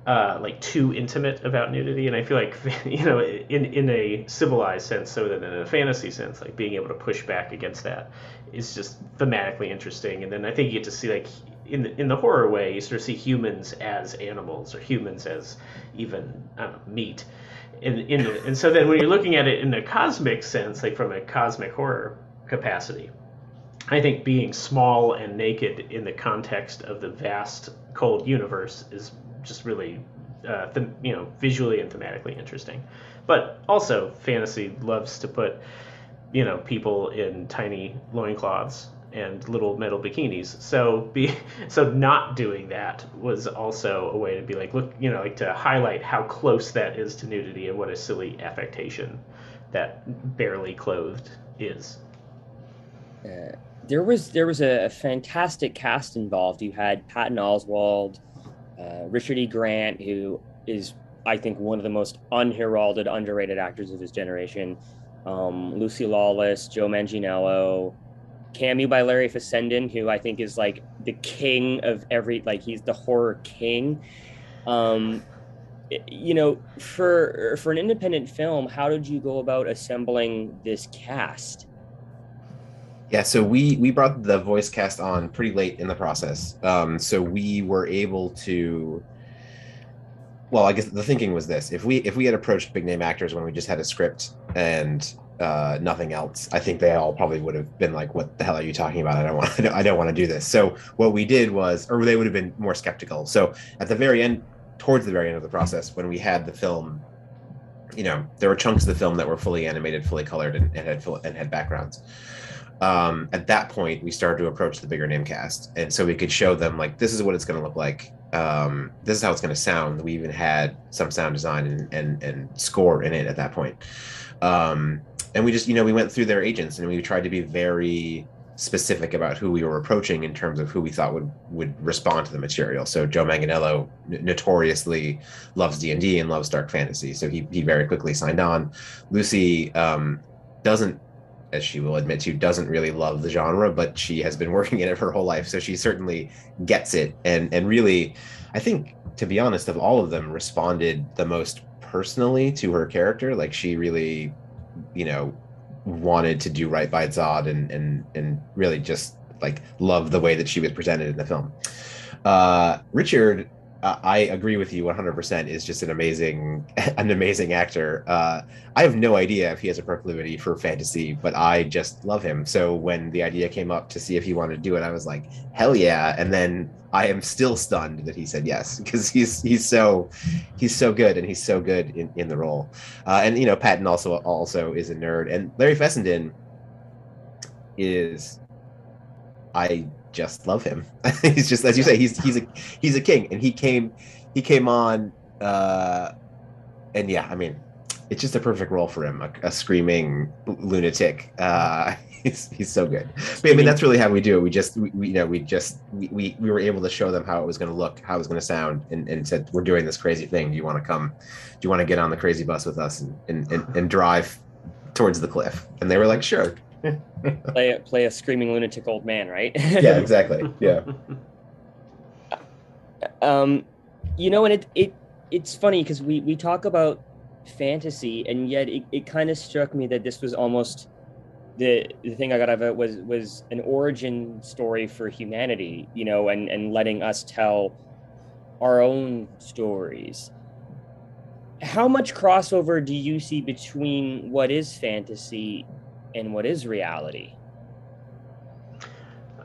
uh, like too intimate about nudity. And i feel like you know in in a civilized sense so that in a fantasy sense like being able to push back against that is just thematically interesting. And then i think you get to see like in the, in the horror way you sort of see humans as animals or humans as even know, meat. In, in the, and so then when you're looking at it in a cosmic sense, like from a cosmic horror capacity, I think being small and naked in the context of the vast cold universe is just really, uh, them, you know, visually and thematically interesting. But also, fantasy loves to put, you know, people in tiny loincloths and little metal bikinis. So be so not doing that was also a way to be like look you know like to highlight how close that is to nudity and what a silly affectation that barely clothed is. Uh, there was there was a, fantastic cast involved. You had Patton Oswalt, uh, Richard E. Grant, who is I think one of the most unheralded, underrated actors of his generation. Um, Lucy Lawless, Joe Manganiello, cameo by Larry Fessenden, who I think is like the king of every like he's the horror king. Um, you know, for for an independent film, how did you go about assembling this cast? Yeah, so we we brought the voice cast on pretty late in the process. Um, so we were able to. Well, I guess the thinking was this: if we if we had approached big name actors when we just had a script and uh, nothing else, I think they all probably would have been like, "What the hell are you talking about? I don't want I don't want to do this." So what we did was, or they would have been more skeptical. So at the very end, towards the very end of the process, when we had the film, you know, there were chunks of the film that were fully animated, fully colored, and, and had full, and had backgrounds. Um, at that point, we started to approach the bigger name cast, and so we could show them like this is what it's going to look like. Um, this is how it's going to sound. We even had some sound design and and, and score in it at that point. Um, and we just you know we went through their agents and we tried to be very specific about who we were approaching in terms of who we thought would would respond to the material. So Joe Manganiello notoriously loves D and D and loves dark fantasy, so he he very quickly signed on. Lucy um, doesn't, as she will admit to, doesn't really love the genre, but she has been working in it her whole life, so she certainly gets it. And and really, I think to be honest, of all of them, responded the most personally to her character. Like she really, you know, wanted to do right by Tzod and and and really just like love the way that she was presented in the film. Uh, Richard, uh, I agree with you 100%. Is just an amazing an amazing actor. Uh, I have no idea if he has a proclivity for fantasy, but I just love him. So when the idea came up to see if he wanted to do it, I was like, hell yeah! And then I am still stunned that he said yes because he's he's so he's so good and he's so good in, in the role. Uh, and you know, Patton also also is a nerd, and Larry Fessenden is I just love him. he's just as you say, he's he's a he's a king, and he came he came on, uh, and yeah, I mean, it's just a perfect role for him, a, a screaming lunatic. Uh, he's, he's so good. But I mean, that's really how we do it. We just, we, we you know, we just, we, we, we were able to show them how it was going to look, how it was going to sound, and, and said, we're doing this crazy thing. Do you want to come? Do you want to get on the crazy bus with us and, and, and, and drive towards the cliff? And they were like, sure. play a, play a screaming lunatic old man, right? yeah, exactly. Yeah. um, you know, and it, it, it's funny because we, we talk about fantasy and yet it, it kind of struck me that this was almost the the thing I got out of it was was an origin story for humanity, you know, and and letting us tell our own stories. How much crossover do you see between what is fantasy and what is reality?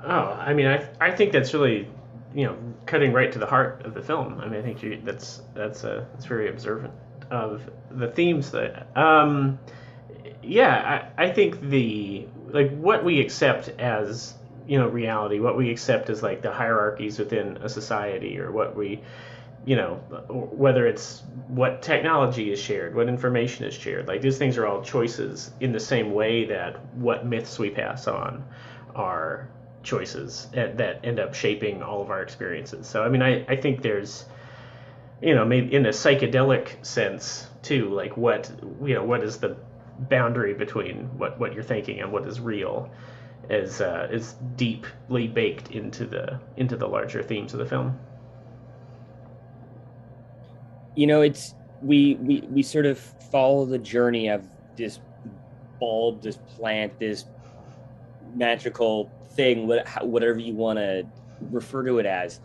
Oh, I mean, I I think that's really, you know, cutting right to the heart of the film. I mean, I think you, that's that's a that's very observant of the themes that. Um, yeah, I, I think the like what we accept as you know reality, what we accept as like the hierarchies within a society, or what we you know whether it's what technology is shared what information is shared like these things are all choices in the same way that what myths we pass on are choices that end up shaping all of our experiences so i mean i, I think there's you know maybe in a psychedelic sense too like what you know what is the boundary between what, what you're thinking and what is real is uh, is deeply baked into the into the larger themes of the film. You know, it's we we we sort of follow the journey of this bulb, this plant, this magical thing, whatever you want to refer to it as,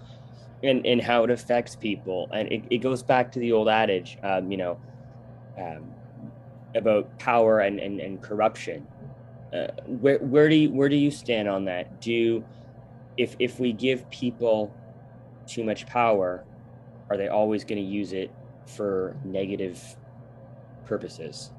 and and how it affects people. And it, it goes back to the old adage, um, you know, um, about power and, and, and corruption. Uh, where where do you, where do you stand on that? Do if if we give people too much power, are they always going to use it for negative purposes?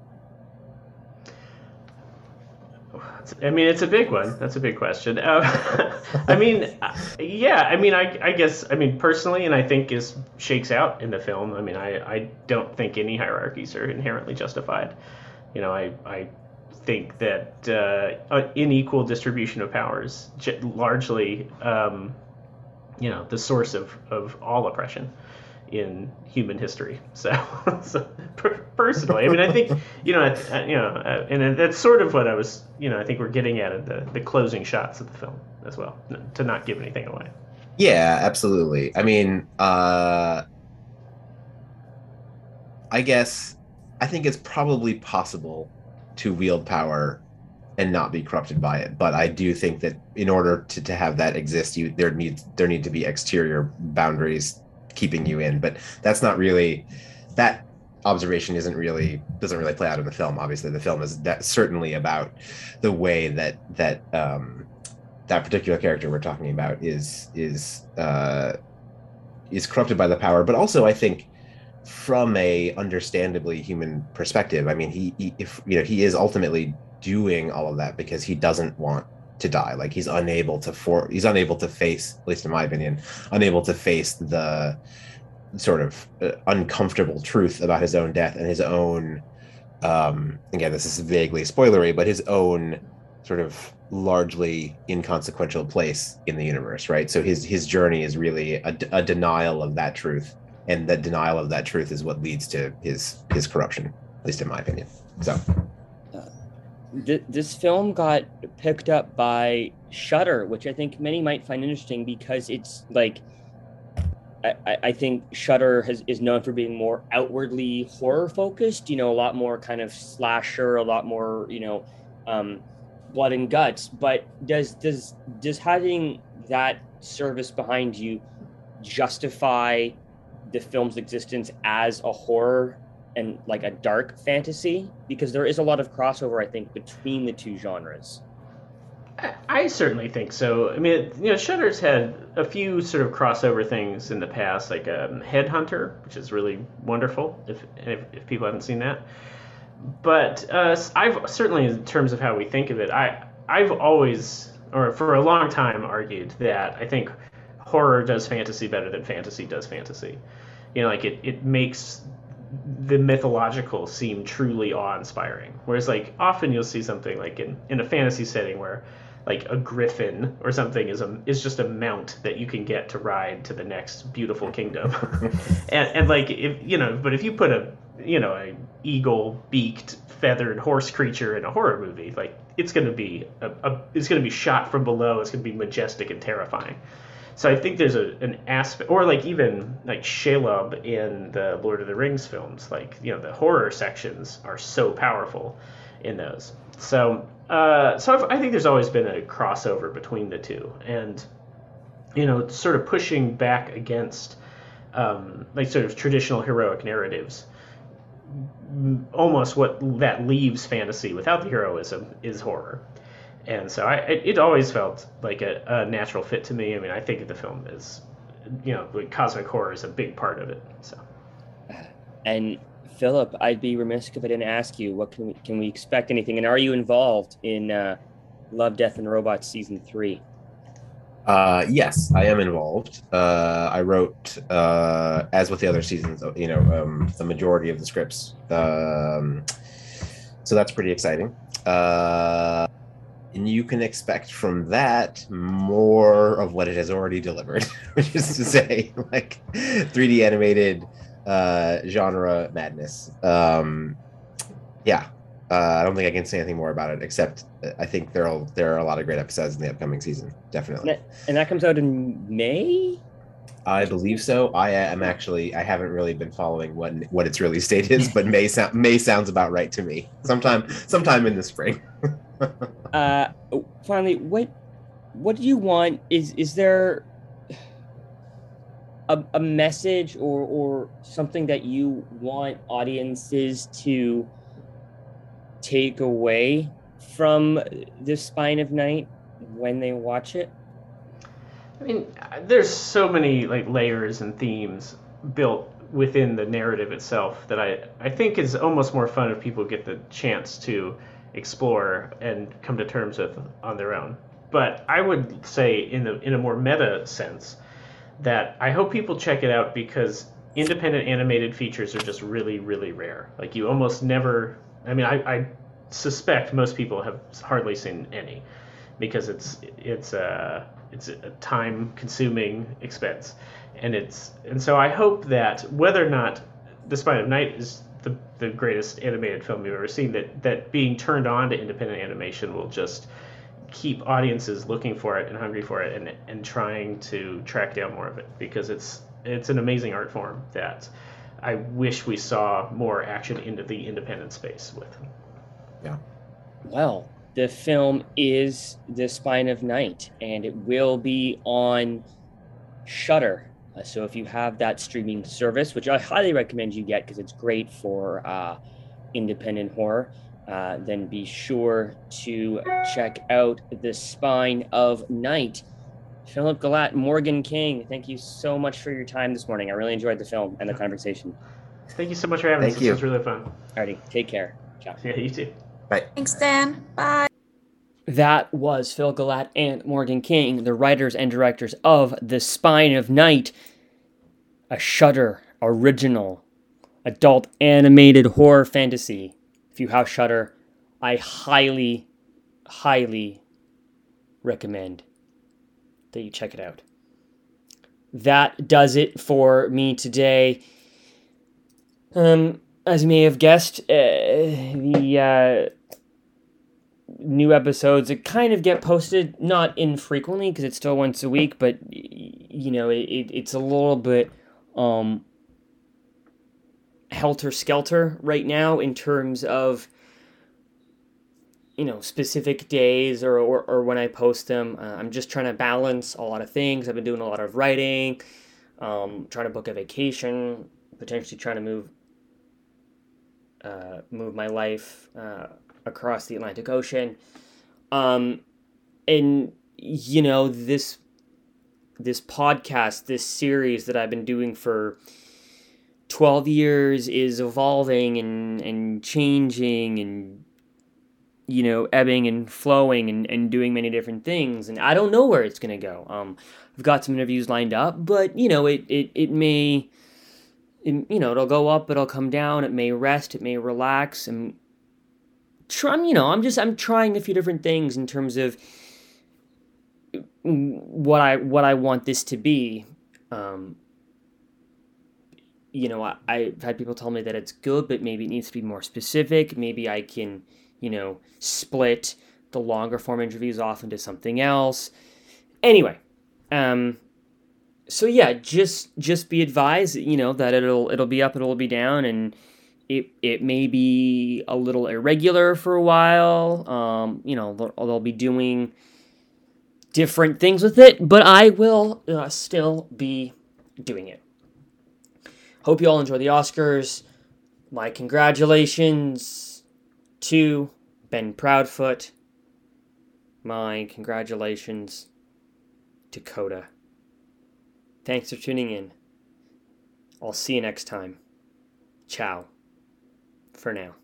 I mean, it's a big one. That's a big question. Uh, I mean, yeah. I mean, I, I guess. I mean, personally, and I think is shakes out in the film. I mean, I, I don't think any hierarchies are inherently justified. You know, I, I think that uh, unequal distribution of powers largely, um, you know, the source of, of all oppression in human history. So, so personally, I mean, I think you know, you know, uh, and that's sort of what I was, you know, I think we're getting at the the closing shots of the film as well, to not give anything away. Yeah, absolutely. I mean, uh, I guess I think it's probably possible to wield power and not be corrupted by it. But I do think that in order to, to have that exist, you there needs there need to be exterior boundaries keeping you in. But that's not really that observation isn't really doesn't really play out in the film. Obviously, the film is that certainly about the way that that um, that particular character we're talking about is is uh, is corrupted by the power. But also, I think from a understandably human perspective, I mean, he, he if you know he is ultimately doing all of that because he doesn't want to die. Like he's unable to for he's unable to face at least in my opinion unable to face the sort of uh, uncomfortable truth about his own death and his own um again this is vaguely spoilery but his own sort of largely inconsequential place in the universe right? So his his journey is really a, a denial of that truth and the denial of that truth is what leads to his his corruption at least in my opinion. So th- this film got picked up by Shudder, which I think many might find interesting because it's like I, I think Shudder has is known for being more outwardly horror focused. You know, a lot more kind of slasher, a lot more you know, um, blood and guts. But does does does having that service behind you justify the film's existence as a horror and like a dark fantasy because there is a lot of crossover i think between the two genres I certainly think so. I mean, you know, Shudder's had a few sort of crossover things in the past, like um, Headhunter, which is really wonderful. If, if, if people haven't seen that, but uh, I've certainly, in terms of how we think of it, I I've always, or for a long time, argued that I think horror does fantasy better than fantasy does fantasy. You know, like it it makes the mythological seem truly awe-inspiring. Whereas like often you'll see something like in, in a fantasy setting where like a griffin or something is a is just a mount that you can get to ride to the next beautiful kingdom. and and like if you know, but if you put a you know, a eagle beaked feathered horse creature in a horror movie, like it's gonna be a, a it's gonna be shot from below, it's gonna be majestic and terrifying. So I think there's a, an aspect, or like even like Shelob in the Lord of the Rings films, like you know the horror sections are so powerful in those. So uh, so I've, i think there's always been a crossover between the two, and you know sort of pushing back against um, like sort of traditional heroic narratives. Almost what that leaves fantasy without the heroism is horror and so I it, it always felt like a, a, natural fit to me. I mean, I think the film is, you know, like cosmic horror is a big part of it. So, and Philip, I'd be remiss if I didn't ask you what can we can we expect anything, and are you involved in uh, Love, Death, and Robots season three? Uh, yes, I am involved. Uh, I wrote, uh, as with the other seasons, you know, um, the majority of the scripts. Um, so that's pretty exciting. Uh, and you can expect from that more of what it has already delivered, which is to say, like 3D animated uh, genre madness. Um, yeah, uh, I don't think I can say anything more about it, except uh, I think there are there are a lot of great episodes in the upcoming season, definitely. And that, and that comes out in May. I believe so. I am actually I haven't really been following what what its release date is, but May sound May sounds about right to me. Sometime sometime in the spring. uh, finally, what what do you want? Is is there a, a message or or something that you want audiences to take away from the Spine of Night when they watch it? I mean, there's so many like layers and themes built within the narrative itself that I I think is almost more fun if people get the chance to explore and come to terms with on their own. But I would say, in a in a more meta sense, that I hope people check it out because independent animated features are just really really rare. Like you almost never. I mean, I, I suspect most people have hardly seen any because it's it's a it's a time consuming expense and it's and so I hope that whether or not The Spine of Night is the, the greatest animated film you've ever seen that that being turned on to independent animation will just keep audiences looking for it and hungry for it and and trying to track down more of it because it's it's an amazing art form that I wish we saw more action into the independent space with. Yeah. Well, the film is The Spine of Night, and it will be on Shudder. Uh, so if you have that streaming service, which I highly recommend you get because it's great for uh, independent horror, uh, then be sure to check out The Spine of Night. Philip Gelatt, Morgan King, thank you so much for your time this morning. I really enjoyed the film and the conversation. Thank you so much for having Thank us. you. This was really fun. Alrighty, take care. Ciao. Yeah, you too. Bye. Thanks, Dan. Bye. That was Phil Gelatt and Morgan King, the writers and directors of The Spine of Night, a Shudder original adult animated horror fantasy. If you have Shudder, I highly, highly recommend that you check it out. That does it for me today. Um, as you may have guessed, uh, the uh, new episodes that kind of get posted not infrequently because it's still once a week but you know it, it, it's a little bit um helter skelter right now in terms of you know specific days or, or, or when i post them. Uh, i'm just trying to balance a lot of things. I've been doing a lot of writing um, trying to book a vacation potentially trying to move uh, move my life uh, across the Atlantic Ocean. Um, and you know this this podcast, this series that I've been doing for twelve years is evolving and and changing and you know ebbing and flowing and, and doing many different things and I don't know where it's gonna go. Um, I've got some interviews lined up, but you know it it, it may it, you know it'll go up, it'll come down, it may rest, it may relax, and try, you know, I'm just I'm trying a few different things in terms of what I what I want this to be. Um, you know, I, I've had people tell me that it's good, but maybe it needs to be more specific. Maybe I can, you know, split the longer form interviews off into something else. Anyway, um, so yeah, just just be advised, you know, that it'll it'll be up, it'll be down, and it it may be a little irregular for a while. Um, you know, they'll, they'll be doing different things with it, but I will uh, still be doing it. Hope you all enjoy the Oscars. My congratulations to Ben Proudfoot. My congratulations to Coda. Thanks for tuning in. I'll see you next time. Ciao for now.